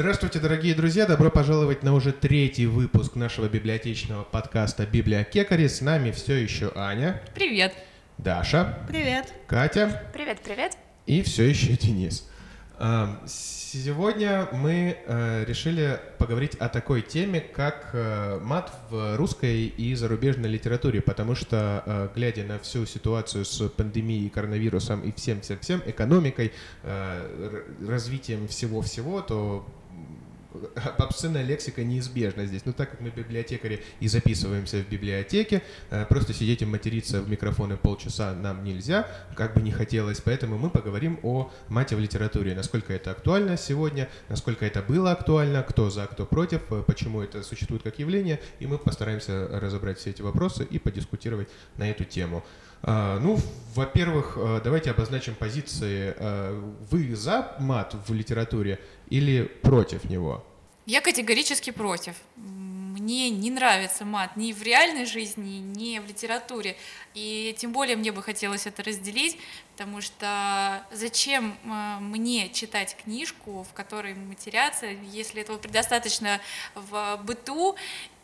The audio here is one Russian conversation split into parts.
Здравствуйте, дорогие друзья! Добро пожаловать на уже третий выпуск нашего библиотечного подкаста «Библиокекари». С нами все еще Аня. Привет. Даша. Привет. Катя. Привет, привет. И все еще Денис. Сегодня мы э, решили поговорить о такой теме, как э, мат в русской и зарубежной литературе, потому что, э, глядя на всю ситуацию с пандемией, коронавирусом и всем-всем-всем, экономикой, развитием всего-всего, то обсценная лексика неизбежна здесь. Но так как мы библиотекари и записываемся в библиотеке, э, просто сидеть и материться в микрофоны полчаса нам нельзя, как бы не хотелось. Поэтому мы поговорим о мате в литературе, насколько это актуально сегодня, насколько это было актуально, кто за, кто против, э, почему это существует как явление, и мы постараемся разобрать все эти вопросы и подискутировать на эту тему. А, ну, во-первых, э, давайте обозначим позиции. Вы за мат в литературе или против него? Я категорически против. Мне не нравится мат ни в реальной жизни, ни в литературе. И тем более мне бы хотелось это разделить, потому что зачем э, мне читать книжку, в которой матерятся, если этого предостаточно в быту,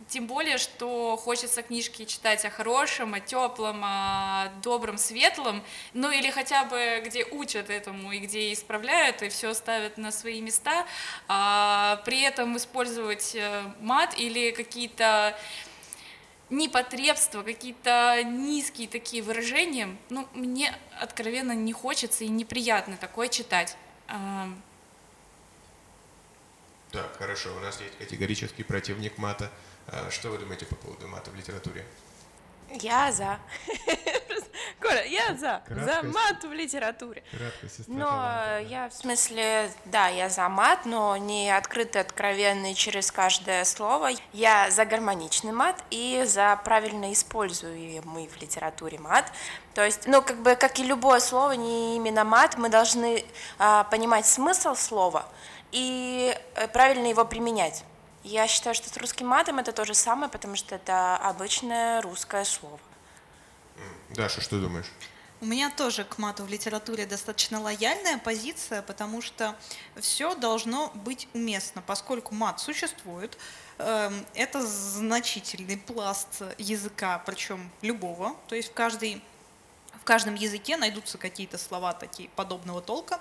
тем более, что хочется книжки читать о хорошем, о теплом, о добром, светлом, ну или хотя бы где учат этому и где исправляют и все ставят на свои места, а при этом использовать э, мат или какие-то непотребства, какие-то низкие такие выражения, ну, мне откровенно не хочется и неприятно такое читать. Так, хорошо, у нас есть категорический противник мата. А что вы думаете по поводу мата в литературе? Я за. Коля, я за. За мат в литературе. Но я в смысле, да, я за мат, но не открытый, откровенный через каждое слово. Я за гармоничный мат и за правильно используемый в литературе мат. То есть, ну, как бы, как и любое слово, не именно мат, мы должны а, понимать смысл слова и э, правильно его применять. Я считаю, что с русским матом это то же самое, потому что это обычное русское слово. Даша, что думаешь? У меня тоже к мату в литературе достаточно лояльная позиция, потому что все должно быть уместно, поскольку мат существует. Эм, это значительный пласт языка, причем любого, то есть в, каждой, в каждом языке найдутся какие-то слова такие подобного толка,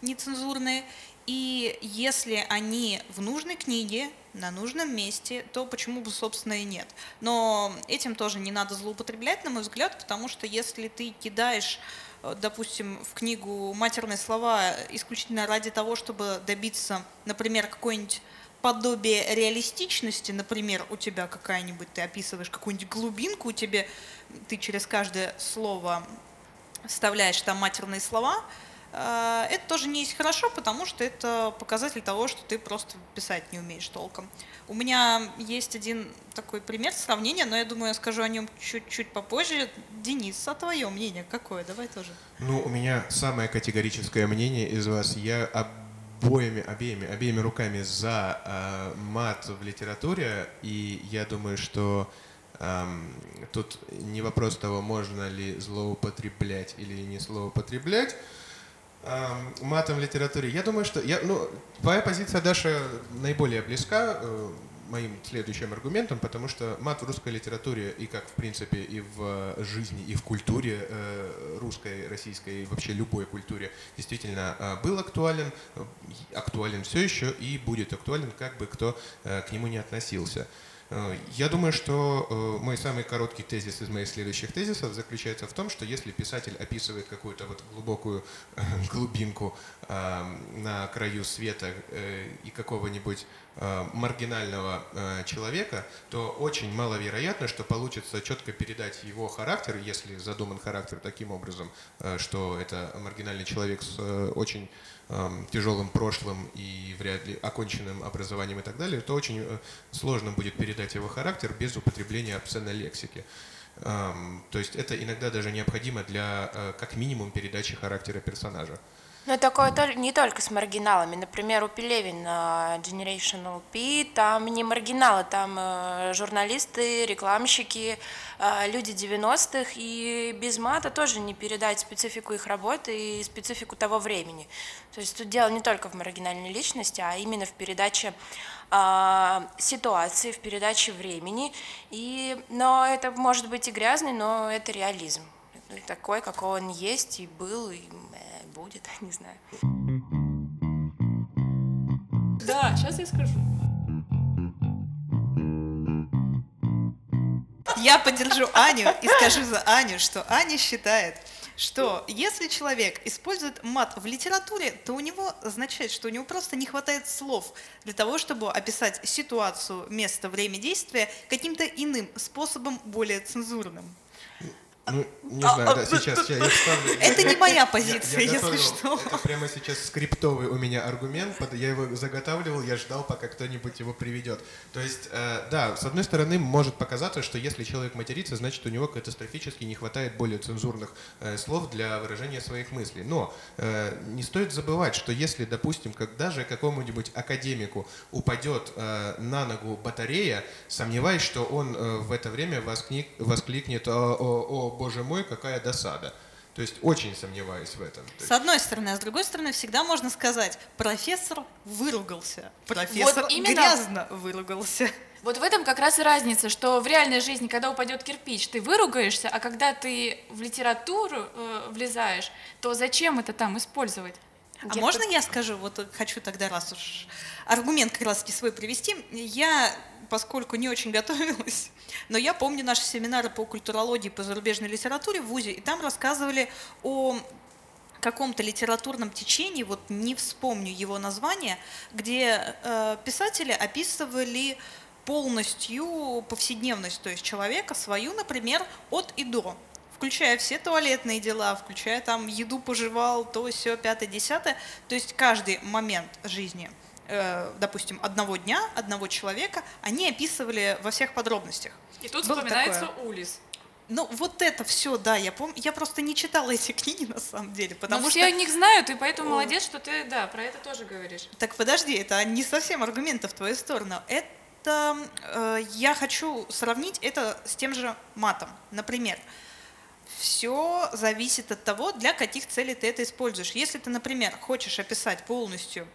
нецензурные, и если они в нужной книге, на нужном месте, то почему бы, собственно, и нет. Но этим тоже не надо злоупотреблять, на мой взгляд, потому что если ты кидаешь э, допустим, в книгу матерные слова исключительно ради того, чтобы добиться, например, какой-нибудь подобие реалистичности, например, у тебя какая-нибудь, ты описываешь какую-нибудь глубинку, у тебя, ты через каждое слово вставляешь там матерные слова, это тоже не есть хорошо, потому что это показатель того, что ты просто писать не умеешь толком. У меня есть один такой пример сравнения, но я думаю, я скажу о нем чуть-чуть попозже. Денис, а твое мнение какое? Давай тоже. Ну, у меня самое категорическое мнение из вас. Я обоими, обеими, обеими руками за э, мат в литературе, и я думаю, что эм, тут не вопрос того, можно ли злоупотреблять или не злоупотреблять, матом в литературе. Я думаю, что я, ну, твоя позиция, Даша, наиболее близка э, моим следующим аргументом, потому что мат в русской литературе и как в принципе и в жизни, и в культуре э, русской, российской, и вообще любой культуре действительно э, был актуален, актуален все еще и будет актуален, как бы кто к нему не относился. Э, я думаю, что э, мой самый короткий тезис из моих следующих тезисов заключается в том, что если писатель описывает какую-то вот глубокую э, глубинку на краю света и какого-нибудь маргинального человека, то очень маловероятно, что получится четко передать его характер, если задуман характер таким образом, что это маргинальный человек с очень тяжелым прошлым и вряд ли оконченным образованием и так далее, то очень э, сложно будет передать его характер без употребления обсценной лексики. То есть это иногда даже необходимо для, э, как минимум, передачи характера персонажа. Но такое не только с маргиналами. Например, у Пелевина Generational P, там не маргиналы, там э, журналисты, рекламщики, э, люди 90-х, и без мата тоже не передать специфику их работы и специфику того времени. То есть тут дело не только в маргинальной личности, а именно в передаче э, ситуации, в передаче времени. И, но это может быть и грязный, но это реализм. Такой, какой он есть и был, и будет, не знаю. Да, сейчас я скажу. Я поддержу Аню и скажу за Аню, что Аня считает, что если человек использует мат в литературе, то у него означает, что у него просто не хватает слов для того, чтобы описать ситуацию, место, время действия каким-то иным способом, более цензурным. Ну, не знаю, да, сейчас я, я вставлю. Это не моя позиция, я, я если что. Это прямо сейчас скриптовый у меня аргумент, я его заготавливал, я ждал, пока кто-нибудь его приведет. То есть, э, да, с одной стороны, может показаться, что если человек матерится, значит, у него катастрофически не хватает более цензурных э, слов для выражения своих мыслей. Но э, не стоит забывать, что если, допустим, как даже какому-нибудь академику упадет э, на ногу батарея, сомневаюсь, что он э, в это время восклик, воскликнет о, о, о боже мой, какая досада. То есть очень сомневаюсь в этом. С одной стороны, а с другой стороны, всегда можно сказать, профессор выругался, профессор вот именно... грязно выругался. Вот в этом как раз и разница, что в реальной жизни, когда упадет кирпич, ты выругаешься, а когда ты в литературу э, влезаешь, то зачем это там использовать? А можно я скажу, вот хочу тогда раз уж аргумент как раз свой привести. Я поскольку не очень готовилась, но я помню наши семинары по культурологии, по зарубежной литературе в ВУЗе, и там рассказывали о каком-то литературном течении, вот не вспомню его название, где э, писатели описывали полностью повседневность, то есть человека свою, например, от и до, включая все туалетные дела, включая там еду пожевал, то все, пятое, десятое, то есть каждый момент жизни – Э, допустим, одного дня, одного человека, они описывали во всех подробностях. И тут Было вспоминается такое. Улис. Ну, вот это все, да, я помню. Я просто не читала эти книги на самом деле, потому Но что... все о них знают, и поэтому молодец, что ты, да, про это тоже говоришь. Так подожди, это не совсем аргументы в твою сторону. Это э, я хочу сравнить это с тем же матом. Например, все зависит от того, для каких целей ты это используешь. Если ты, например, хочешь описать полностью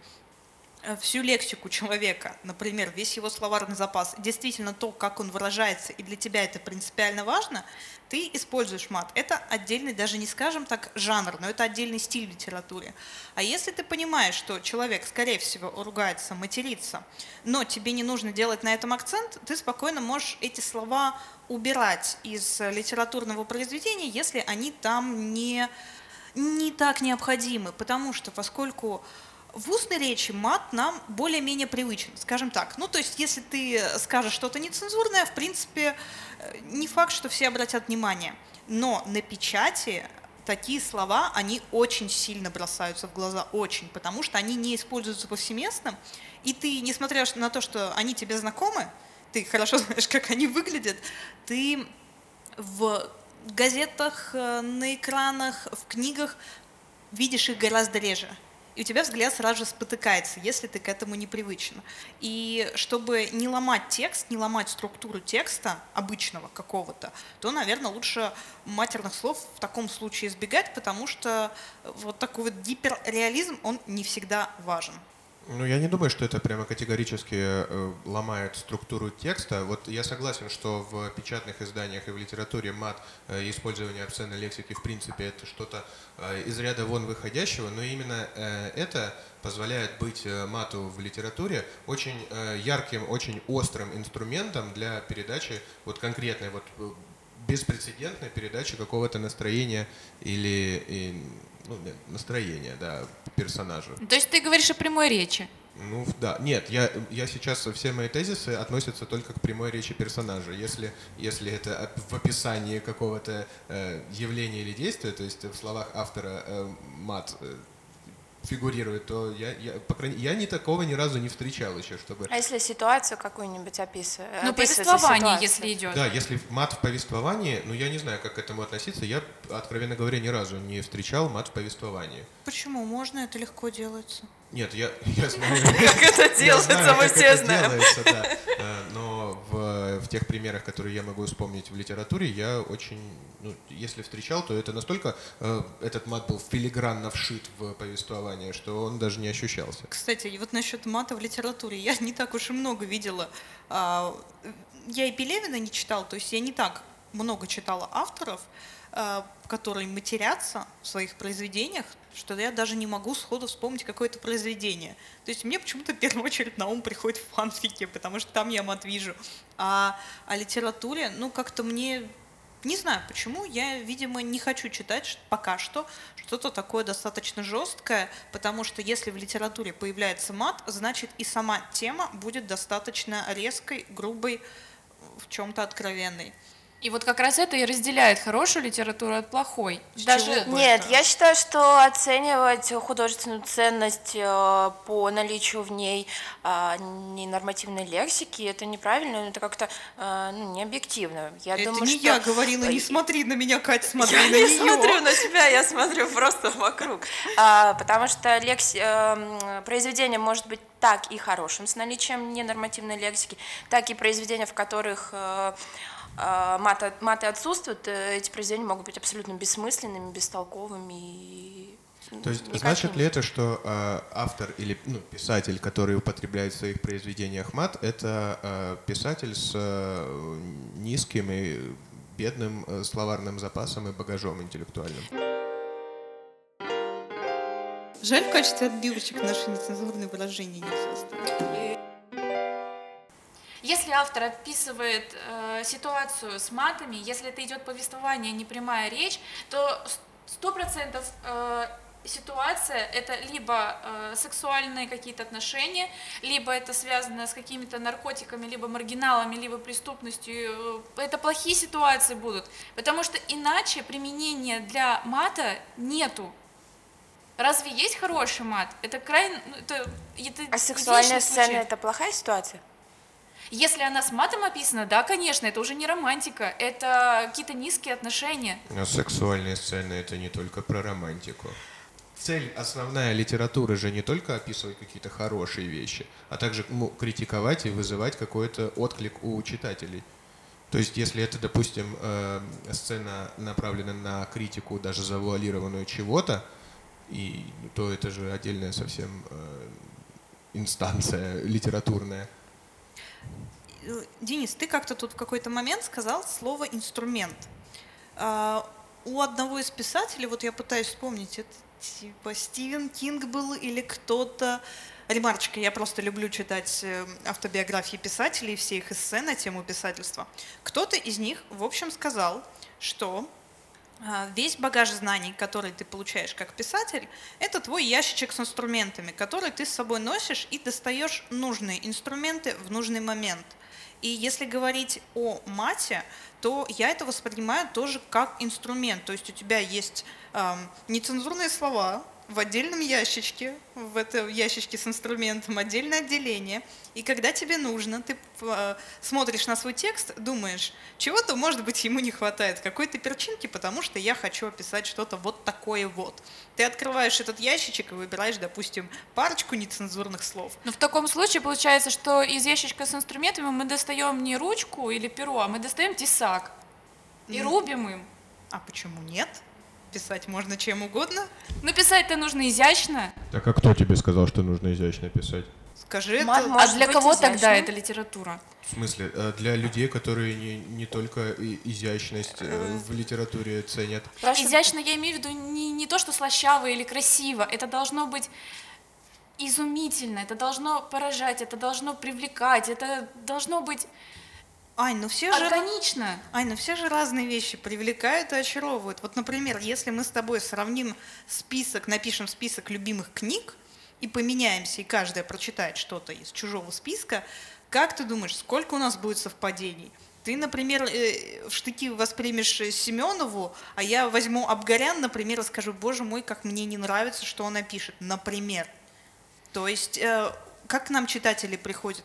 всю лексику человека, например, весь его словарный запас, действительно то, как он выражается, и для тебя это принципиально важно, ты используешь мат. Это отдельный, даже не скажем так, жанр, но это отдельный стиль в литературе. А если ты понимаешь, что человек, скорее всего, ругается, матерится, но тебе не нужно делать на этом акцент, ты спокойно можешь эти слова убирать из литературного произведения, если они там не, не так необходимы. Потому что поскольку в устной речи мат нам более-менее привычен, скажем так. Ну, то есть, если ты скажешь что-то нецензурное, в принципе, э, не факт, что все обратят внимание. Но на печати такие слова, они очень сильно бросаются в глаза, очень, потому что они не используются повсеместно, и ты, несмотря на то, что они тебе знакомы, ты хорошо знаешь, как они выглядят, ты в газетах, э, на экранах, в книгах видишь их гораздо реже и у тебя взгляд сразу же спотыкается, если ты к этому не привычен. И чтобы не ломать текст, не ломать структуру текста обычного какого-то, то, наверное, лучше матерных слов в таком случае избегать, потому что вот такой вот гиперреализм, он не всегда важен. Ну, я не думаю, что это прямо категорически э, ломает структуру текста. Вот я согласен, что в печатных изданиях и в литературе мат э, и использование обсценной лексики в принципе это что-то э, из ряда вон выходящего, но именно э, это позволяет быть э, мату в литературе очень э, ярким, очень острым инструментом для передачи вот конкретной, вот э, беспрецедентной передачи какого-то настроения или... Ну, настроение, да, персонажа. То есть ты говоришь о прямой речи? Ну да, нет, я, я сейчас все мои тезисы относятся только к прямой речи персонажа. Если, если это в описании какого-то э, явления или действия, то есть в словах автора э, мат э, фигурирует, то я, я, по крайней, я ни такого ни разу не встречал еще, чтобы... А если ситуацию какую-нибудь описывать? Ну, повествование, если идет. Да, если мат в повествовании, ну, я не знаю, как к этому относиться, я, откровенно говоря, ни разу не встречал мат в повествовании. Почему? Можно, это легко делается. Нет, я, я знаю... Как это делается, мы все знаем. Э, но в, в тех примерах, которые я могу вспомнить в литературе, я очень, ну, если встречал, то это настолько, э, этот мат был филигранно вшит в повествование, что он даже не ощущался. Кстати, вот насчет мата в литературе, я не так уж и много видела. А, я и Пелевина не читал, то есть я не так много читала авторов, а, которые матерятся в своих произведениях, что я даже не могу сходу вспомнить какое-то произведение. То есть мне почему-то в первую очередь на ум приходит фанфики, потому что там я мат вижу. А о литературе, ну, как-то мне не знаю почему, я, видимо, не хочу читать пока что что-то такое достаточно жесткое, потому что если в литературе появляется мат, значит и сама тема будет достаточно резкой, грубой, в чем-то откровенной. И вот как раз это и разделяет хорошую литературу от плохой. С Даже нет, это? я считаю, что оценивать художественную ценность э, по наличию в ней э, ненормативной лексики это неправильно, это как-то э, ну, не объективно. Я это думаю, не что... я говорила, не смотри на меня, Катя, смотри я на не смотрю на тебя, я смотрю просто вокруг, а, потому что э, произведение может быть так и хорошим с наличием ненормативной лексики, так и произведения, в которых э, а, маты, маты отсутствуют, э, эти произведения могут быть абсолютно бессмысленными, бестолковыми. И То есть значит ли это, что э, автор или ну, писатель, который употребляет в своих произведениях мат, это э, писатель с э, низким и бедным э, словарным запасом и багажом интеллектуальным? Жаль, в качестве отбивочек наши нецензурные выражения нельзя оставить. Если автор описывает э, ситуацию с матами, если это идет повествование, не прямая речь, то сто процентов э, ситуация это либо э, сексуальные какие-то отношения, либо это связано с какими-то наркотиками, либо маргиналами, либо преступностью. Это плохие ситуации будут, потому что иначе применения для мата нету. Разве есть хороший мат? Это крайне... Ну, это, это а сексуальная сцена это плохая ситуация? Если она с матом описана, да, конечно, это уже не романтика, это какие-то низкие отношения. Но сексуальные сцены это не только про романтику. Цель основная литературы же не только описывать какие-то хорошие вещи, а также ну, критиковать и вызывать какой-то отклик у читателей. То есть, если это, допустим, э, сцена направлена на критику, даже завуалированную чего-то, и то это же отдельная совсем э, инстанция литературная. Э, Денис, ты как-то тут в какой-то момент сказал слово «инструмент». А, у одного из писателей, вот я пытаюсь вспомнить, это типа Стивен Кинг был или кто-то, ремарочка, я просто люблю читать э, автобиографии писателей, все их эссе на тему писательства. Кто-то из них, в общем, сказал, что а, весь багаж знаний, который ты получаешь как писатель, это твой ящичек с инструментами, который ты с собой носишь и достаешь нужные инструменты в нужный момент – и если говорить о мате, то я это воспринимаю тоже как инструмент. То есть у тебя есть эм, нецензурные слова, в отдельном ящичке, в этом ящичке с инструментом, отдельное отделение. И когда тебе нужно, ты э, смотришь на свой текст, думаешь, чего-то, может быть, ему не хватает, какой-то перчинки, потому что я хочу описать что-то вот такое вот. Ты открываешь этот ящичек и выбираешь, допустим, парочку нецензурных слов. Но в таком случае получается, что из ящичка с инструментами мы достаем не ручку или перо, а мы достаем тесак и рубим им. А почему нет? Писать можно чем угодно. Ну, писать-то нужно изящно. Так а кто тебе сказал, что нужно изящно писать? Скажи Мат, это. А для кого изящно? тогда это литература? В смысле? Э, для людей, которые не, не только изящность э, в литературе ценят. Просто... Изящно я имею в виду не, не то, что слащаво или красиво. Это должно быть изумительно, это должно поражать, это должно привлекать, это должно быть Ань, ну все же... Органично. Ань, ну все же разные вещи привлекают и очаровывают. Вот, например, если мы с тобой сравним список, напишем список любимых книг и поменяемся, и каждая прочитает что-то из чужого списка, как ты думаешь, сколько у нас будет совпадений? Ты, например, э, в штыки воспримешь Семенову, а я возьму Абгарян, например, и скажу, боже мой, как мне не нравится, что она пишет, например. То есть, э, как к нам читатели приходят?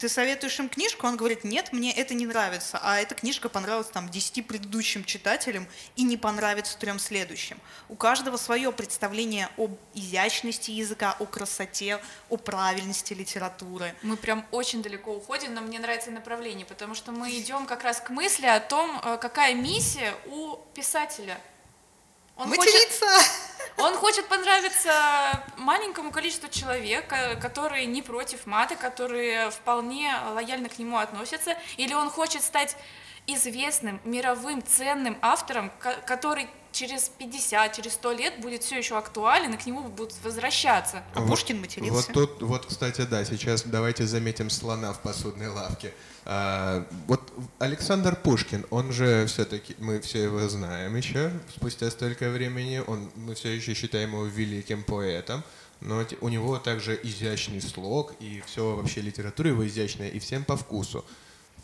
Ты советуешь им книжку, он говорит, нет, мне это не нравится, а эта книжка понравилась там 10 предыдущим читателям и не понравится трем следующим. У каждого свое представление об изящности языка, о красоте, о правильности литературы. Мы прям очень далеко уходим, но мне нравится направление, потому что мы идем как раз к мысли о том, э, какая миссия у писателя. Он Материться! Хочет... Он хочет понравиться маленькому количеству человек, которые не против мата, которые вполне лояльно к нему относятся, или он хочет стать известным, мировым, ценным автором, который через 50, через 100 лет будет все еще актуален, и к нему будут возвращаться. А Пушкин матерился. Вот тут, вот, кстати, да, сейчас давайте заметим слона в посудной лавке. А, вот Александр Пушкин, он же все-таки, мы все его знаем еще, спустя столько времени, он, мы все еще считаем его великим поэтом, но у него также изящный слог, и все вообще литература его изящная, и всем по вкусу.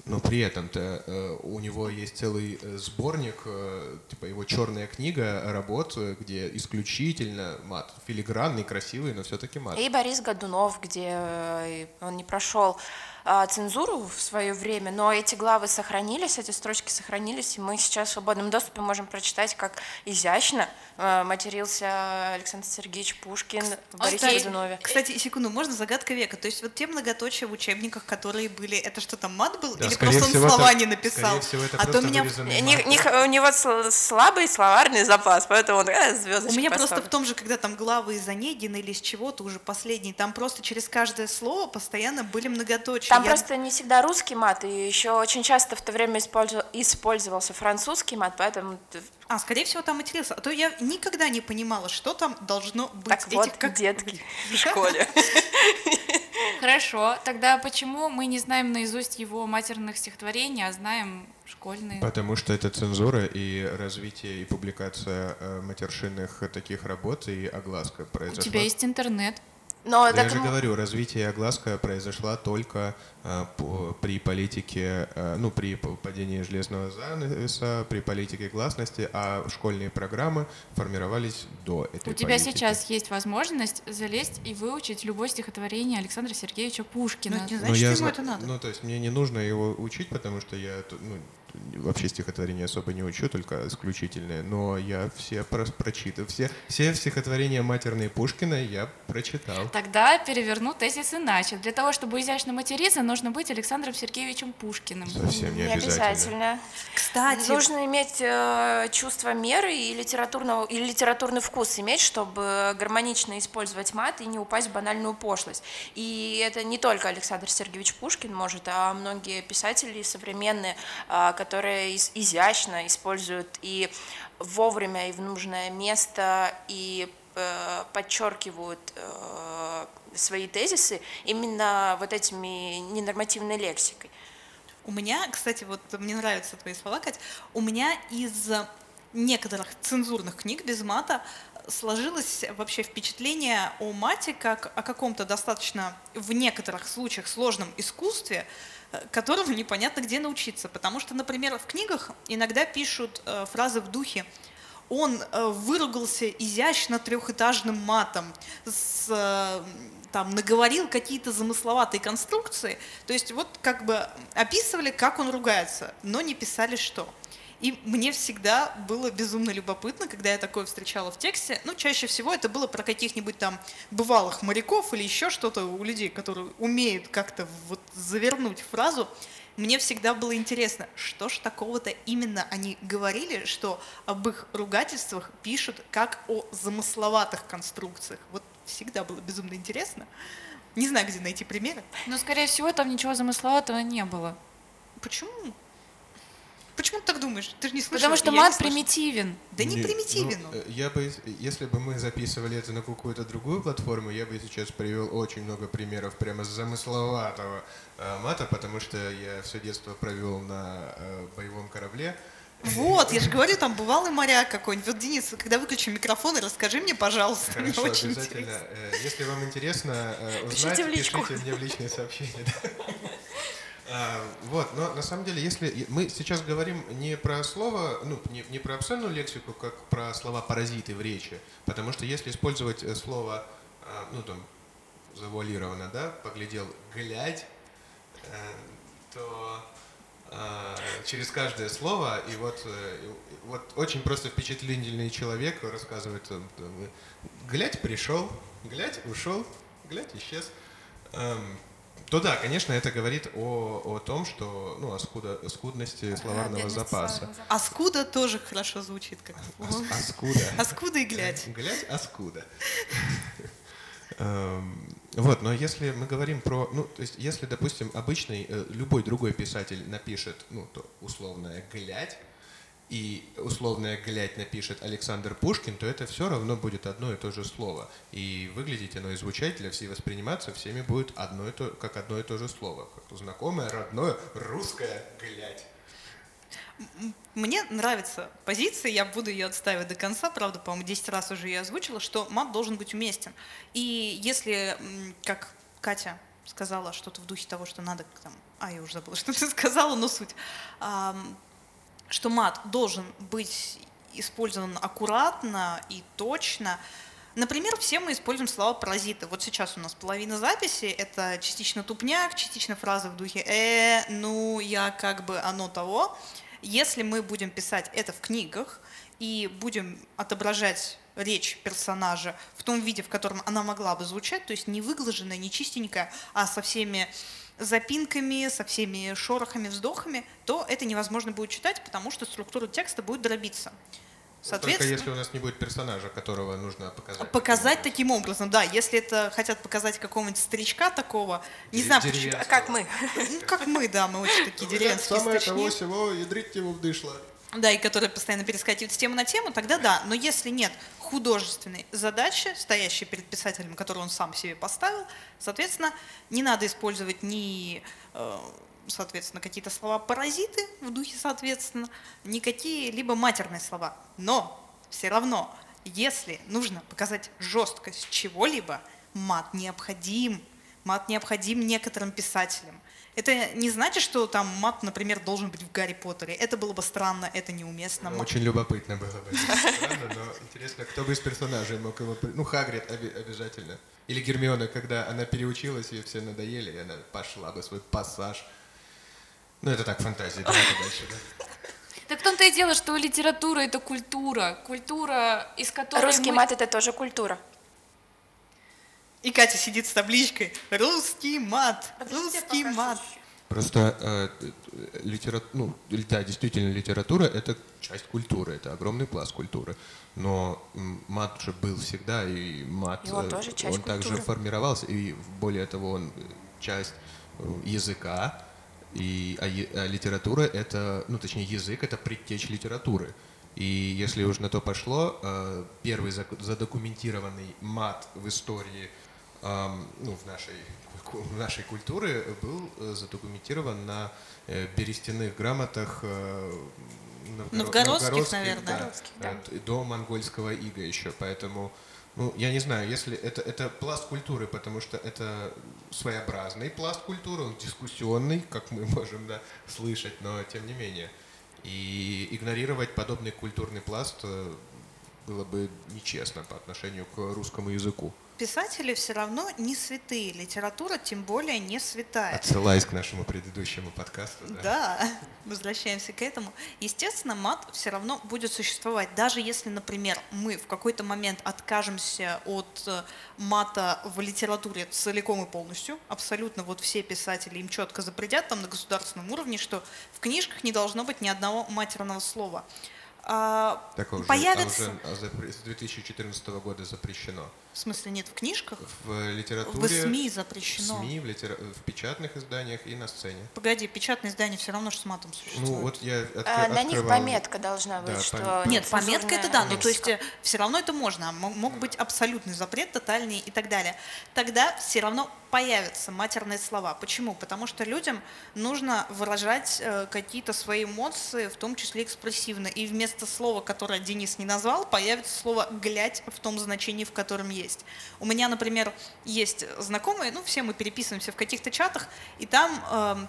Но при этом-то э, у него есть целый э, сборник, э, типа его черная книга работ, где исключительно мат, филигранный, красивый, но все-таки мат. И Борис Годунов, где он не прошел цензуру в свое время, но эти главы сохранились, эти строчки сохранились, и мы сейчас в свободном доступе можем прочитать, как изящно а, матерился Александр Сергеевич Пушкин в Борисе кстати, Годунове. Кстати, секунду, можно загадка века? То есть вот те многоточия в учебниках, которые были, это что там мат был? Да, или просто он слова это, не написал? Всего, это а то меня... Не, не, у него слабый словарный запас, поэтому он э, У меня просто в том же, когда там главы из Онегина или из чего-то уже последний, там просто через каждое слово постоянно были многоточия. Там я... просто не всегда русский мат, и еще очень часто в то время использовался французский мат, поэтому... А, скорее всего, там матерился. А то я никогда не понимала, что там должно быть. Так Эти, вот, как... детки в школе. Хорошо, тогда почему мы не знаем наизусть его матерных стихотворений, а знаем школьные? Потому что это цензура и развитие и публикация э, матершинных таких работ и огласка произошла. У тебя есть интернет. Но да я же говорю, развитие огласка произошла только а, по, при политике, а, ну, при падении железного занавеса, при политике гласности, а школьные программы формировались до этой У тебя политики. сейчас есть возможность залезть и выучить любое стихотворение Александра Сергеевича Пушкина. Ну, не значит, я, ему это надо. Ну, то есть мне не нужно его учить, потому что я ну, вообще стихотворения особо не учу, только исключительные, но я все прочитал. Все, все стихотворения матерные Пушкина я прочитал. Тогда переверну тезис иначе. Для того, чтобы изящно материться, нужно быть Александром Сергеевичем Пушкиным. Совсем не, не обязательно. обязательно. Кстати. Нужно иметь э, чувство меры и, литературного, и литературный вкус иметь, чтобы гармонично использовать мат и не упасть в банальную пошлость. И это не только Александр Сергеевич Пушкин может, а многие писатели современные, э, которые изящно используют и вовремя, и в нужное место, и э, подчеркивают э, свои тезисы именно вот этими ненормативной лексикой. У меня, кстати, вот мне нравятся твои слова, Кать, у меня из некоторых цензурных книг без мата сложилось вообще впечатление о мате как о каком-то достаточно в некоторых случаях сложном искусстве, которому непонятно где научиться. Потому что, например, в книгах иногда пишут э, фразы в духе он э, выругался изящно трехэтажным матом, с, э, там, наговорил какие-то замысловатые конструкции. То есть вот как бы описывали, как он ругается, но не писали что. И мне всегда было безумно любопытно, когда я такое встречала в тексте. Ну, чаще всего это было про каких-нибудь там бывалых моряков или еще что-то у людей, которые умеют как-то вот завернуть фразу. Мне всегда было интересно, что ж такого-то именно они говорили, что об их ругательствах пишут как о замысловатых конструкциях. Вот всегда было безумно интересно. Не знаю, где найти примеры. Но, скорее всего, там ничего замысловатого не было. Почему? Почему ты так думаешь? Ты же не слышал. Потому что мат примитивен. Да не, не примитивен. Ну, я бы, если бы мы записывали это на какую-то другую платформу, я бы сейчас привел очень много примеров прямо замысловатого э, мата, потому что я все детство провел на э, боевом корабле. Вот, я же говорю, там бывалый моряк какой-нибудь. Вот, Денис, когда выключим микрофон, расскажи мне, пожалуйста. Хорошо, мне очень обязательно. Интересно. Э, если вам интересно э, узнать, пишите, в пишите мне в личные сообщения. А, вот, но на самом деле, если мы сейчас говорим не про слово, ну, не, не про обсценную лексику, как про слова паразиты в речи, потому что если использовать э, слово, а, ну, там, завуалированно, да, поглядел, глядь, э, то а, через каждое слово, и вот, э, вот очень просто впечатлительный человек рассказывает, глядь пришел, глядь ушел, глядь исчез. То да, конечно, это говорит о, о том, что, ну, о, скудо, о скудности словарного запаса. Аскуда тоже хорошо звучит, как слово. Аскуда. Аскуда и глядь. Глядь, аскуда. Эм, вот, но если мы говорим про, ну, то есть, если, допустим, обычный, э, любой другой писатель напишет, ну, то условное «глядь», и условное «глядь» напишет Александр Пушкин, то это все равно будет одно и то же слово. И выглядеть оно и звучать для всех восприниматься всеми будет одно и то, как одно и то же слово. Как знакомое, родное, русское «глядь». Мне нравится позиция, я буду ее отстаивать до конца, правда, по-моему, 10 раз уже ее озвучила, что мат должен быть уместен. И если, как Катя сказала что-то в духе того, что надо там, а я уже забыла, что ты сказала, но суть, что мат должен быть использован аккуратно и точно. Например, все мы используем слова паразиты. Вот сейчас у нас половина записи — это частично тупняк, частично фразы в духе «э», «ну», «я», «как бы», «оно того». Если мы будем писать это в книгах и будем отображать речь персонажа в том виде, в котором она могла бы звучать, то есть не выглаженная, не чистенькая, а со всеми запинками, со всеми шорохами, вздохами, то это невозможно будет читать, потому что структура текста будет дробиться. Соответственно, Только если у нас не будет персонажа, которого нужно показать. Показать таким образом, да. Если это хотят показать какого-нибудь старичка такого, не знаю, почему. Как мы. Ну, как мы, да, мы очень такие деревенские Самое того всего, ядрить его вдышло. Да, и который постоянно перескакивает с темы на тему, тогда да. Но если нет художественной задачи, стоящей перед писателем, которую он сам себе поставил, соответственно, не надо использовать ни э, соответственно, какие-то слова паразиты в духе, соответственно, никакие либо матерные слова. Но все равно, если нужно показать жесткость чего-либо, мат необходим. Мат необходим некоторым писателям. Это не значит, что там мат, например, должен быть в Гарри Поттере. Это было бы странно, это неуместно. Очень любопытно было бы. Странно, но интересно, кто бы из персонажей мог его... Ну, Хагрид обязательно. Или Гермиона, когда она переучилась, ей все надоели, и она пошла бы свой пассаж. Ну, это так, фантазия. Давайте дальше, да? Так в том-то и дело, что литература — это культура. Культура, из которой Русский мы... мат — это тоже культура. И Катя сидит с табличкой «Русский мат! Русский мат!» Просто э, литера... ну, да, действительно, литература — это часть культуры, это огромный пласт культуры. Но мат же был всегда, и мат, и он, тоже часть он также формировался, и более того, он часть э, языка, и, а, а литература это, ну точнее язык это предтечь литературы. И если уж на то пошло, э, первый задокументированный мат в истории ну, в нашей, нашей культуре был э, задокументирован на э, берестяных грамотах новгородских, новгородских наверное, да, да. до монгольского ига еще. Поэтому ну, я не знаю, если это, это пласт культуры, потому что это своеобразный пласт культуры, он дискуссионный, как мы можем да, слышать, но тем не менее. И игнорировать подобный культурный пласт э, было бы нечестно по отношению к русскому языку писатели все равно не святые, литература тем более не святая. Отсылаясь к нашему предыдущему подкасту. Да, да возвращаемся к этому. Естественно, мат все равно будет существовать, даже если, например, мы в какой-то момент откажемся от э, мата в литературе целиком и полностью, абсолютно вот все писатели им четко запретят там на государственном уровне, что в книжках не должно быть ни одного матерного слова. А, так уже, появится... А уже с 2014 года запрещено. В смысле нет в книжках? В литературе. В СМИ запрещено. В СМИ, в, литера... в печатных изданиях и на сцене. Погоди, печатные издания все равно что с матом существуют. Ну вот я откры... а, На них пометка должна быть, да, что... Пом... Нет, пометка это да, ну то есть все равно это можно. Мог быть абсолютный запрет, тотальный и так далее. Тогда все равно появятся матерные слова. Почему? Потому что людям нужно выражать э, какие-то свои эмоции, в том числе экспрессивно. И вместо слова, которое Денис не назвал, появится слово «глядь» в том значении, в котором есть есть. У меня, например, есть знакомые, ну, все мы переписываемся в каких-то чатах, и там э,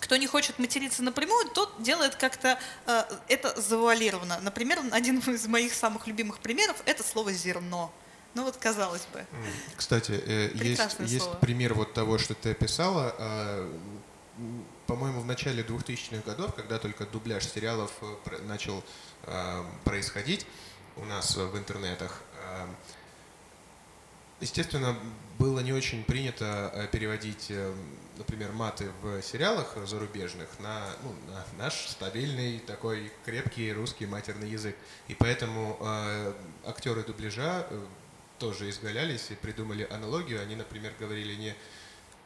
кто не хочет материться напрямую, тот делает как-то э, это завуалированно. Например, один из моих самых любимых примеров – это слово «зерно». Ну вот, казалось бы. Кстати, э, есть, есть пример вот того, что ты описала. Э, по-моему, в начале 2000-х годов, когда только дубляж сериалов э, начал э, происходить у нас в интернетах, э, естественно, было не очень принято э, переводить, э, например, маты в сериалах зарубежных на, ну, на наш стабильный такой крепкий русский матерный язык. И поэтому э, актеры дубляжа э, тоже изгалялись и придумали аналогию. Они, например, говорили не,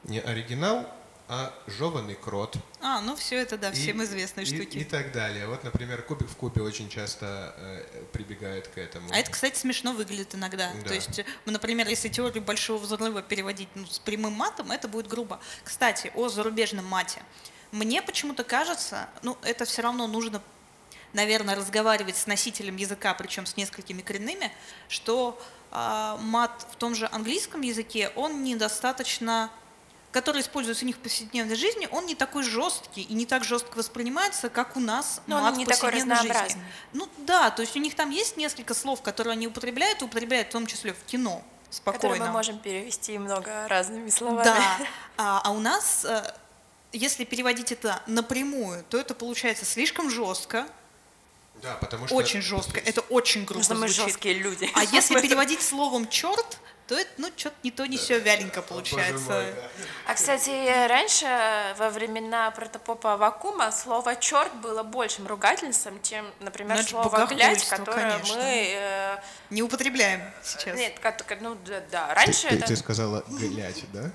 не оригинал, а жеванный крот. А, ну все это, да, всем и, известные и, штуки. И так далее. Вот, например, кубик в кубе очень часто э, прибегает к этому. А это, кстати, смешно выглядит иногда. Да. То есть, например, если теорию большого взрыва переводить ну, с прямым матом, это будет грубо. Кстати, о зарубежном мате. Мне почему-то кажется, ну, это все равно нужно наверное, разговаривать с носителем языка, причем с несколькими коренными, что э, мат в том же английском языке, он недостаточно который используется у них в повседневной жизни, он не такой жесткий и не так жестко воспринимается, как у нас Но мат он не в повседневной такой жизни. Ну да, то есть у них там есть несколько слов, которые они употребляют, и употребляют в том числе в кино спокойно. Которые мы можем перевести много разными словами. Да, а, а у нас, э, если переводить это напрямую, то это получается слишком жестко, да, потому что... Очень жестко, это очень грубо Потому что мы жесткие люди. А если переводить словом «черт», то это, ну, что-то не то, не все вяленько получается. Мой, да. А, кстати, раньше, во времена протопопа Авакума, слово «черт» было большим ругательством, чем, например, Значит, слово «глядь», которое конечно. мы... Э... Не употребляем сейчас. Нет, как, ну, да, да. раньше ты, это... Ты сказала «глядь», да?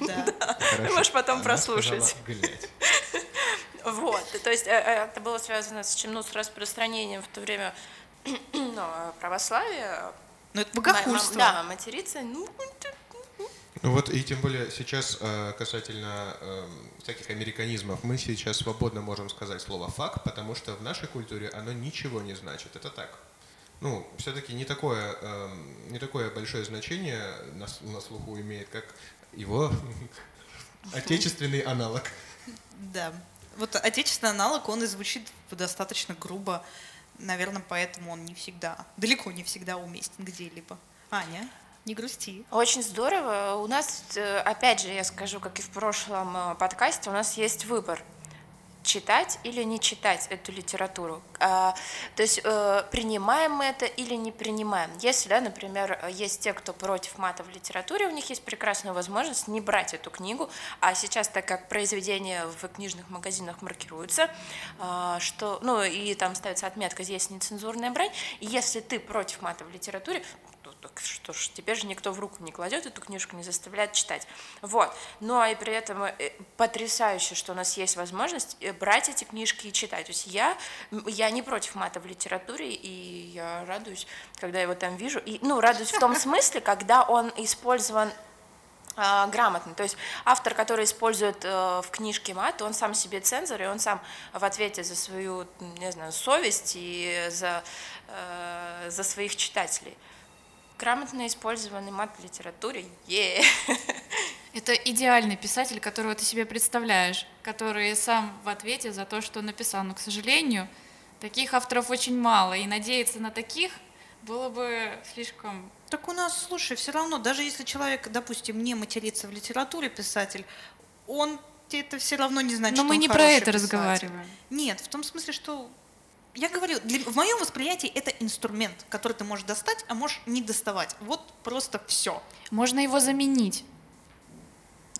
Да. Можешь потом прослушать. Вот, то есть э, э, это было связано с чем, ну, с распространением в то время ну, православия, ну, это богохульство. Да, материться, ну... Ну вот и тем более сейчас э, касательно э, всяких американизмов, мы сейчас свободно можем сказать слово «фак», потому что в нашей культуре оно ничего не значит. Это так. Ну, все-таки не такое, э, не такое большое значение на, на слуху имеет, как его отечественный аналог. Да. Вот отечественный аналог, он и звучит достаточно грубо. Наверное, поэтому он не всегда, далеко не всегда уместен где-либо. Аня, не грусти. Очень здорово. У нас, э, опять же, я скажу, как и в прошлом э, подкасте, у нас есть выбор читать или не читать эту литературу. А, то есть э, принимаем мы это или не принимаем. Если, да, например, есть те, кто против мата в литературе, у них есть прекрасная возможность не брать эту книгу, а сейчас, так как произведения в книжных магазинах маркируются, а, что, ну и там ставится отметка «здесь нецензурная брань», и если ты против мата в литературе, что ж, теперь же никто в руку не кладет эту книжку, не заставляет читать. Вот. Ну, а и при этом э, потрясающе, что у нас есть возможность э, брать эти книжки и читать. То есть я, я не против мата в литературе, и я радуюсь, когда его там вижу. И, ну, радуюсь в том смысле, когда он использован э, грамотно. То есть автор, который использует э, в книжке мат, он сам себе цензор, и он сам в ответе за свою, не знаю, совесть и за, э, за своих читателей. Грамотно использованный мат в литературе. Yeah. Это идеальный писатель, которого ты себе представляешь, который сам в ответе за то, что написал. Но, к сожалению, таких авторов очень мало, и надеяться на таких было бы слишком... Так у нас, слушай, все равно, даже если человек, допустим, не матерится в литературе, писатель, он это все равно не значит, Но мы не про это писатель. разговариваем. Нет, в том смысле, что я говорю, для, в моем восприятии это инструмент, который ты можешь достать, а можешь не доставать. Вот просто все. Можно его заменить.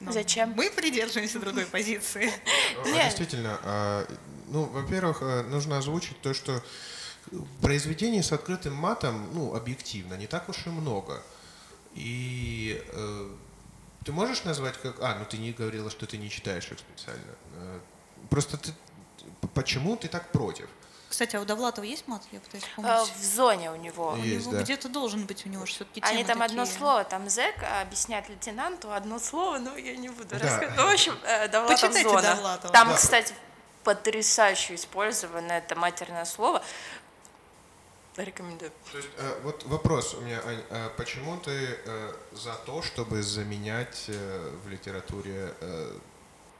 Но Зачем? Мы придерживаемся другой позиции. Действительно, а, ну, во-первых, э, нужно озвучить то, что произведений с открытым матом, ну, объективно, не так уж и много. И э, ты можешь назвать как... А, ну ты не говорила, что ты не читаешь их специально. Э, просто ты... Почему ты так против? Кстати, а у Довлатова есть мат? Я пытаюсь вспомнить. В зоне у него. Есть, у него да. где-то должен быть у него все-таки Они там такие. одно слово, там зэк объясняет лейтенанту одно слово, но я не буду да. рассказывать. Ну, в общем, э, Довлатов Почитайте зона. Довлатова. Там, да. кстати, потрясающе использовано это матерное слово. Рекомендую. То есть, э, вот вопрос у меня, Ань, а почему ты э, за то, чтобы заменять э, в литературе э,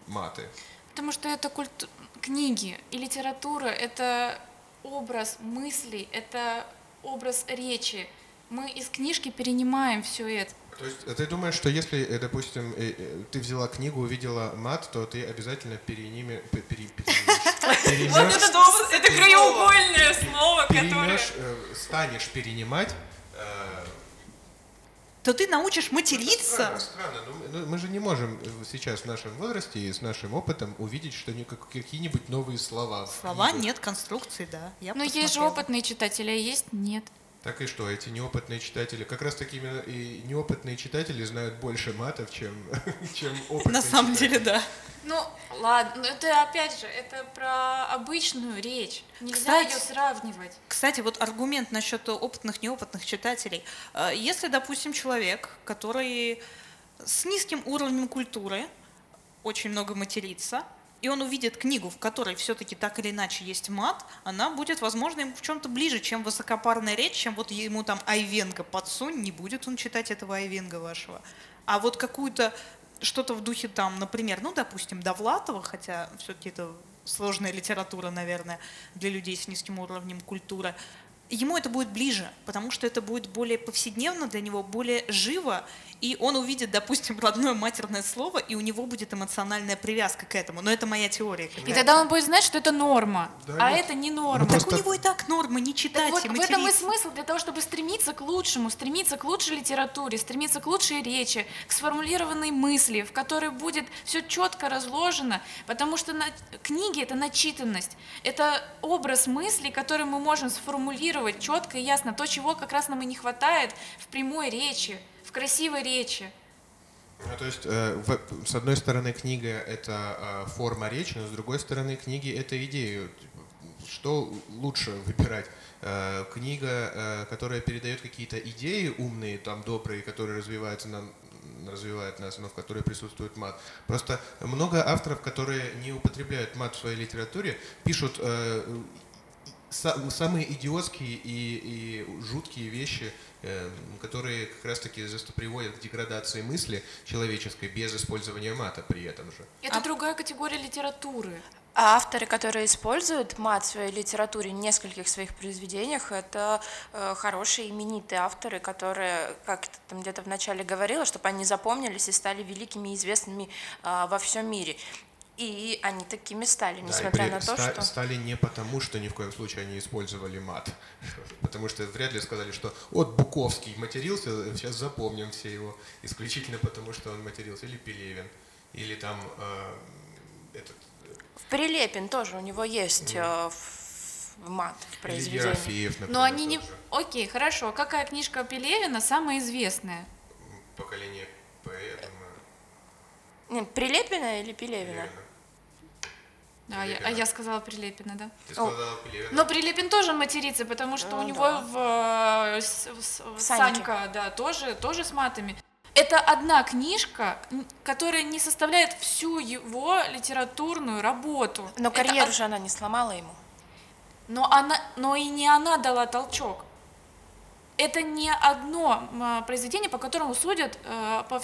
маты? Потому что это культу... книги и литература, это образ мыслей, это образ речи. Мы из книжки перенимаем все это. То есть ты думаешь, что если, э, допустим, э, э, ты взяла книгу, увидела мат, то ты обязательно переними, пере, пере, перемешь, Вот это, это краеугольное слово, которое... станешь перенимать э, То ты научишь материться. Странно, странно. но мы- ну, мы же не можем сейчас в нашем возрасте и с нашим опытом увидеть, что ни- как- какие-нибудь новые слова. Слова нет, конструкции, да. Я Но есть же посмотрела. опытные читатели, а есть нет. Так и что, эти неопытные читатели, как раз таки именно и неопытные читатели знают больше матов, чем, чем опытные На самом читатели. деле, да. Ну, ладно, но это опять же, это про обычную речь. Нельзя Кстати, ее сравнивать. Кстати, вот аргумент насчет опытных, неопытных читателей. Э, Если, допустим, человек, который с низким уровнем культуры, очень много матерится, и он увидит книгу, в которой все-таки так или иначе есть мат, она будет, возможно, ему в чем-то ближе, чем высокопарная речь, чем вот ему там Айвенга подсунь, не будет он читать этого Айвенга вашего. А вот какую-то что-то в духе там, например, ну, допустим, Довлатова, хотя все-таки это сложная литература, наверное, для людей с низким уровнем культуры, ему это будет ближе, потому что это будет более повседневно для него, более живо, и он увидит, допустим, родное матерное слово, и у него будет эмоциональная привязка к этому. Но это моя теория. И тогда он будет знать, что это норма, Да, а ну, это не ну, норма. Так просто- у него и так нормы не Так читать вот, и в этом и смысл для того, чтобы стремиться к лучшему, стремиться к лучшей литературе, стремиться к лучшей речи, к сформулированной мысли, в которой будет все четко разложено, потому что на... книги это начитанность, это образ мыслей, который мы можем сформулировать четко и ясно, то, чего как раз нам и не хватает в прямой речи, в красивой речи. Ну, то есть, э, в- с одной стороны, книга — это э, форма речи, но с другой стороны, книги — это идеи. Что лучше выбирать? Э, книга, э, которая передает какие-то идеи умные, там, добрые, которые развиваются нам развивает нас, но в которой присутствует мат. Просто много авторов, которые не употребляют мат в своей литературе, пишут э, самые идиотские и, и жуткие вещи, э, которые как раз-таки приводят к деградации мысли человеческой без использования мата при этом же. Это другая категория литературы. А авторы, которые используют мат в своей литературе в нескольких своих произведениях, это э, хорошие именитые авторы, которые, как ты там где-то вначале говорила, чтобы они запомнились и стали великими и известными э, во всем мире. И они такими стали, Да, несмотря при- на то, ста- что... Стали не потому, что ни в коем случае они использовали мат. Потому что вряд ли сказали, что вот Буковский матерился, сейчас запомним все его. Исключительно потому, что он матерился. Или Пелевин. Или там э, этот... В Прилепин тоже у него есть э, в- мат в Или произведении. Ерофеев, например, Но они не... тот же. Окей, хорошо. Какая книжка Пелевина самая известная? Поколение П, я думаю. Нет, Прилепина или Пелевина? Пелевина. А я, а Прилепина. я сказала Прилепина, да? Ты сказала Пелевина. Но Прилепин тоже матерится, потому что у Ну него да. в, э, в Саньке. Санька, да, тоже, тоже с матами. Это одна книжка, которая не составляет всю его литературную работу. Но Это карьеру од- же она не сломала ему. но, она, но и не она дала толчок. Это не одно м, произведение, по которому судят э, по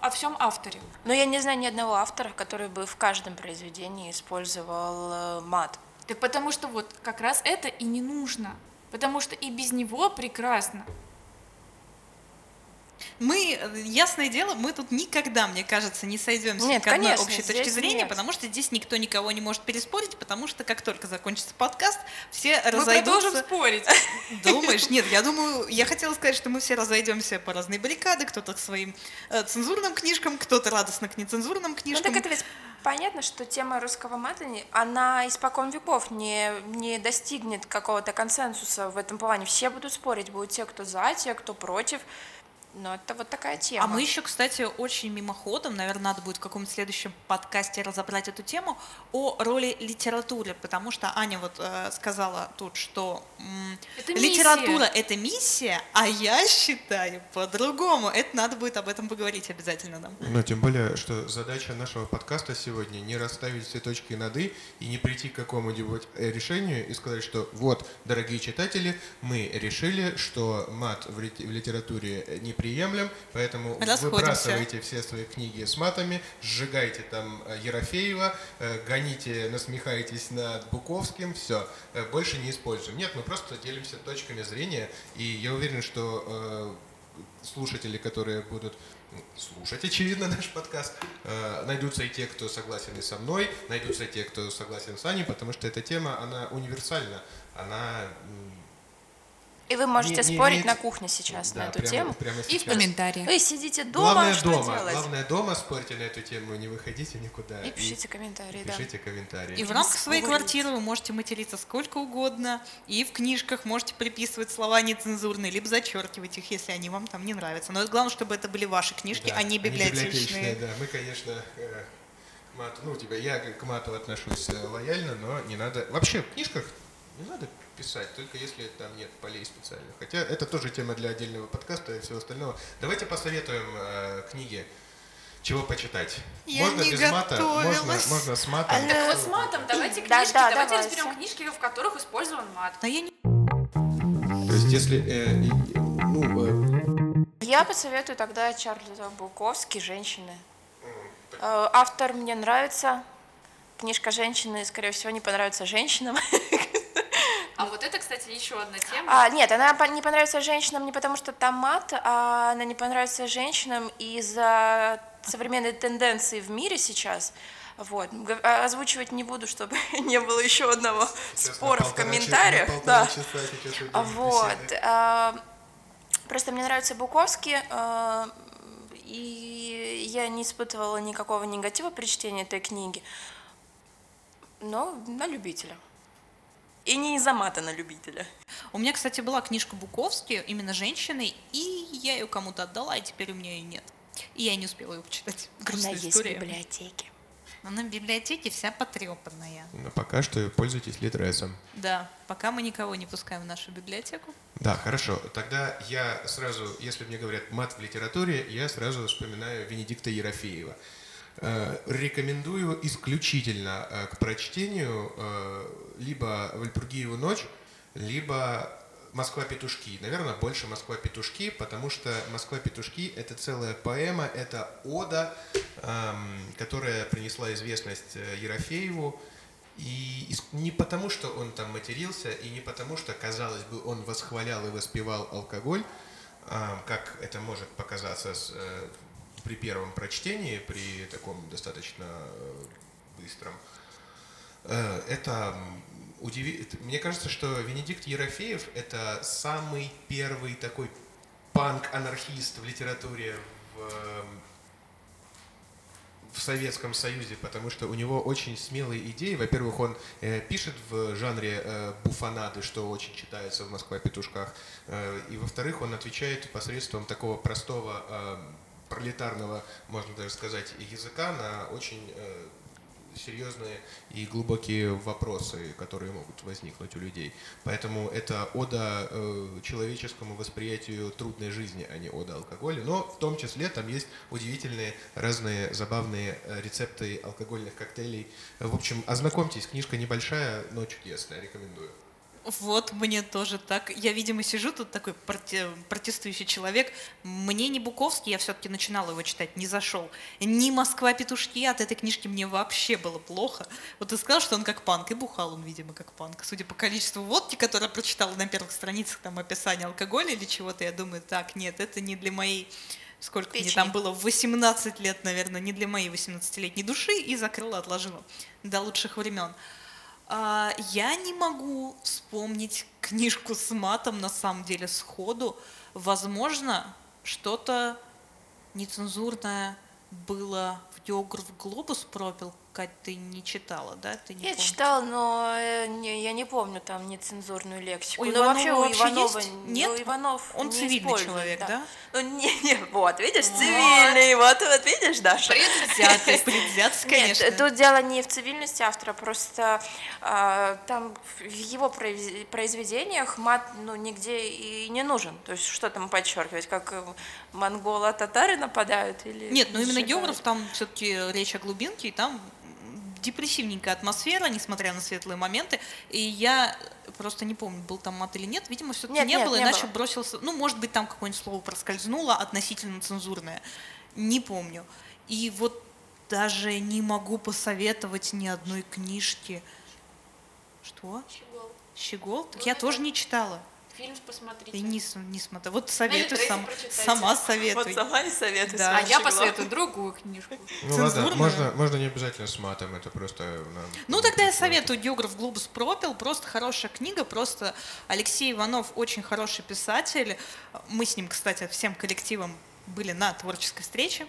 о, всем авторе. Но я не знаю ни одного автора, который бы в каждом произведении использовал э, мат. Так потому что вот как раз это и не нужно. Потому что и без него прекрасно. Мы, э, ясное дело, мы тут никогда, мне кажется, не сойдемся Нет, к одной конечно, общей точке зрения, нет. потому что здесь никто никого не может переспорить, потому что как только закончится подкаст, все Мы продолжим разойдутся. спорить. Думаешь? Нет, я думаю, я хотела сказать, что мы все разойдемся по разные баррикады, кто-то к своим э, цензурным книжкам, кто-то радостно к нецензурным Ну книжкам. так это ведь понятно, что тема русского мата, она испокон веков не, не достигнет какого-то консенсуса в этом плане. Все будут спорить, будут те, кто за, те, кто против. Но это вот такая тема. А мы еще, кстати, очень мимоходом, наверное, надо будет в каком-то следующем подкасте разобрать эту тему о роли литературы, потому что Аня вот э, сказала тут, что м, Это литература миссия. это миссия, а я считаю по-другому. Это надо будет об этом поговорить обязательно нам. Ну, тем более, что задача нашего подкаста сегодня не расставить все точки над «и» и не прийти к какому-нибудь э, решению и сказать, что вот, дорогие читатели, мы решили, что мат в лит- в литературе неприемлем, приемлем, поэтому Расходимся. выбрасывайте все свои книги с матами, сжигайте там э, Ерофеева, э, гоните, насмехайтесь над Буковским, все, больше не используем. Нет, мы просто делимся точками зрения, и я уверен, что э, слушатели, которые будут слушать, очевидно, наш подкаст. Э, найдутся и те, кто согласен и со мной, найдутся и те, кто согласен с Аней, потому что эта тема, она универсальна, она... И вы можете Не- не спорить на кухне сейчас да, на эту прямо- тему. прямо И в комментариях. Вы сидите дома, Главное что дома, делать? главное дома, спорьте на эту тему, не выходите никуда. И пишите комментарии, да. Пишите комментарии. И в рамках своей спорить. квартиры вы можете материться сколько угодно, и в книжках можете приписывать слова нецензурные, либо зачеркивать их, если они вам там не нравятся. Но главное, чтобы это были ваши книжки, Да, а не библиотечные. Да, мы, конечно, э, к мату, ну, тебя, я к мату отношусь э, лояльно, но не надо... Вообще, в книжках не надо писать, только если там нет полей специальных. Хотя это тоже тема для отдельного подкаста и всего остального. Давайте посоветуем э, книги, чего почитать. Я можно не без мата, можно, готовилась. можно с матом. А, Так вот с матом давайте Да, книжки, да, давайте давайте. разберем книжки, в которых использован мат. Но я не... То есть, если... э, ну, э, Я посоветую тогда Чарльза Буковский «Женщины». Э, Автор мне нравится. Книжка «Женщины», скорее всего, не понравится женщинам. А вот это, кстати, еще одна тема. А, нет, она не понравится женщинам не потому, что там мат, а она не понравится женщинам из-за современной тенденции в мире сейчас. Вот. А- Озвучивать не буду, чтобы не было еще одного сейчас спора в часа- комментариях. полтора Да. часа Вот. а, Просто мне нравится Буковский, а, и я не испытывала никакого негатива при чтении этой книги, но на любителя. И не из-за мата на любителя. У меня, кстати, была книжка Буковски, именно женщины, и я ее кому-то отдала, и теперь у меня ее нет. И я не успела ее почитать. Она Грустная есть в история. библиотеке. Она в библиотеке вся потрепанная. Но пока что пользуйтесь литресом. Да, пока мы никого не пускаем в нашу библиотеку. Да, хорошо. Тогда я сразу, если мне говорят мат в литературе, я сразу вспоминаю Венедикта Ерофеева. Э, Рекомендую исключительно э, к прочтению э, либо «Вальпургиеву ночь», либо «Москва-петушки». Наверное, больше «Москва-петушки», потому что «Москва-петушки» — это целая поэма, это ода, эм, которая принесла известность э, Ерофееву. И не потому, что он там матерился, и не потому, что, казалось бы, он восхвалял и воспевал алкоголь, а, как это может показаться с, э, при первом прочтении, при таком достаточно э, быстром. Э, Это удиви- Мне кажется, что Венедикт Ерофеев — это самый первый такой панк-анархист в литературе в эм, в Советском Союзе, потому что у него очень смелые идеи. Во-первых, он э, пишет в жанре э, буфонады, что очень читается в Москва петушках. Э, и во-вторых, он отвечает посредством такого простого э, пролетарного, можно даже сказать, языка на очень э, серьезные и глубокие вопросы, которые могут возникнуть у людей. Поэтому это ода э, человеческому восприятию трудной жизни, а не ода алкоголю. Но в том числе там есть удивительные разные забавные э, рецепты алкогольных коктейлей. В общем, ознакомьтесь, книжка небольшая, но чудесная, рекомендую. Вот мне тоже так. Я, видимо, сижу тут такой проте- протестующий человек. Мне не Буковский, я все-таки начинала его читать, не зашел. Ни Москва петушки от этой книжки мне вообще было плохо. Вот ты сказал, что он как панк, и бухал он, видимо, как панк. Судя по количеству водки, которое я прочитала на первых страницах, там описание алкоголя или чего-то, я думаю, так, нет, это не для моей сколько мне Печени. там было, 18 лет, наверное, не для моей 18-летней души, и закрыла, отложила до лучших времен. А, я не могу вспомнить книжку с матом, на самом деле, сходу. Возможно, что-то нецензурное было в Географ Глобус пропил. Кать, ты не читала, да? Ты не Я помнишь? читала, но э, не- я не помню там нецензурную лексику. У ну, Иванова вообще у Иванова, есть? Нет? ну, Иванов Он не цивильный человек, да? Ну, не, не, вот, видишь, цивильный, вот, вот, видишь, Даша. Предвзятый, предвзятый, конечно. Нет, тут дело не в цивильности автора, просто а, там в его произ- произведениях мат ну, нигде и не нужен. То есть что там подчеркивать, как э, монголо-татары нападают или Нет, ну именно географ, там все-таки речь о глубинке, и там депрессивненькая атмосфера, несмотря на светлые моменты. И я просто не помню, был там мат или нет. Видимо, все-таки Нет, не нет, было, не иначе было. бросился. Ну, может быть, там какое-нибудь слово проскользнуло относительно цензурное. Не помню. И вот даже не могу посоветовать ни одной книжки. Что? Щегол? Так я тоже не читала. Фильм посмотрите. И не, не смотрела. Вот советую, Литресе сам, сама советуй. Вот сама не советую. Да. А я посоветую другую книжку. Ну ладно, можно, можно не обязательно с матом, это просто... нам- Ну, тогда я советую «Географ Глобус пропил». Просто хорошая книга, просто Алексей Иванов очень хороший писатель. Мы с ним, кстати, всем коллективом были на творческой встрече.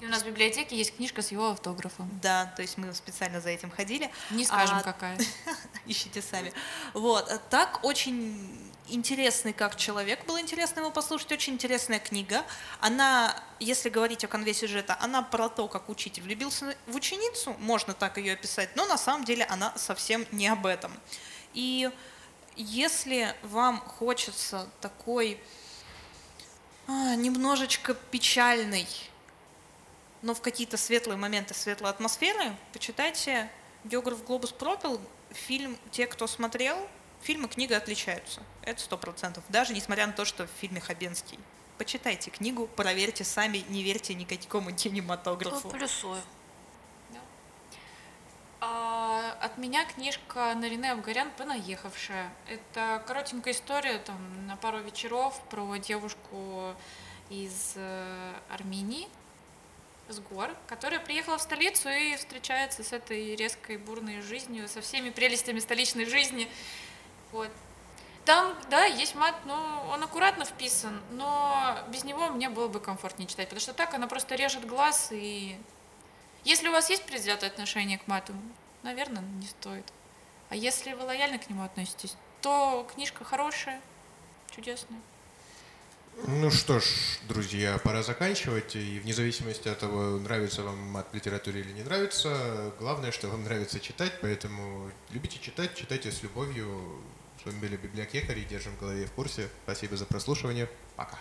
И у нас в библиотеке есть книжка с его автографом. Да, то есть мы специально за этим ходили. Не скажем, А, какая. Ищите сами. Вот. Так очень интересный как человек, было интересно его послушать, очень интересная книга. Она, если говорить о конве сюжета, она про то, как учитель влюбился в ученицу, можно так ее описать, но на самом деле она совсем не об этом. И если вам хочется такой а, немножечко печальный, но в какие-то светлые моменты, светлой атмосферы, почитайте «Географ Глобус пропил». Фильм «Те, кто смотрел», фильм и книга отличаются. Это сто процентов. Даже несмотря на то, что в фильме Хабенский. Почитайте книгу, проверьте сами, не верьте никакому кинематографу. Плюсую. А, от меня книжка Нарине Абгарян «Понаехавшая». Это коротенькая история там, на пару вечеров про девушку из э, Армении, с гор, которая приехала в столицу и встречается с этой резкой бурной жизнью, со всеми прелестями столичной жизни. Вот. Там, да, есть мат, но он аккуратно вписан, но без него мне было бы комфортнее читать, потому что так она просто режет глаз и если у вас есть предвзятое отношение к мату, наверное, не стоит. А если вы лояльно к нему относитесь, то книжка хорошая, чудесная. Ну что ж, друзья, пора заканчивать. И вне зависимости от того, нравится вам мат в литературе или не нравится, главное, что вам нравится читать, поэтому любите читать, читайте с любовью. С вами были библиотекари, держим в голове в курсе. Спасибо за прослушивание. Пока.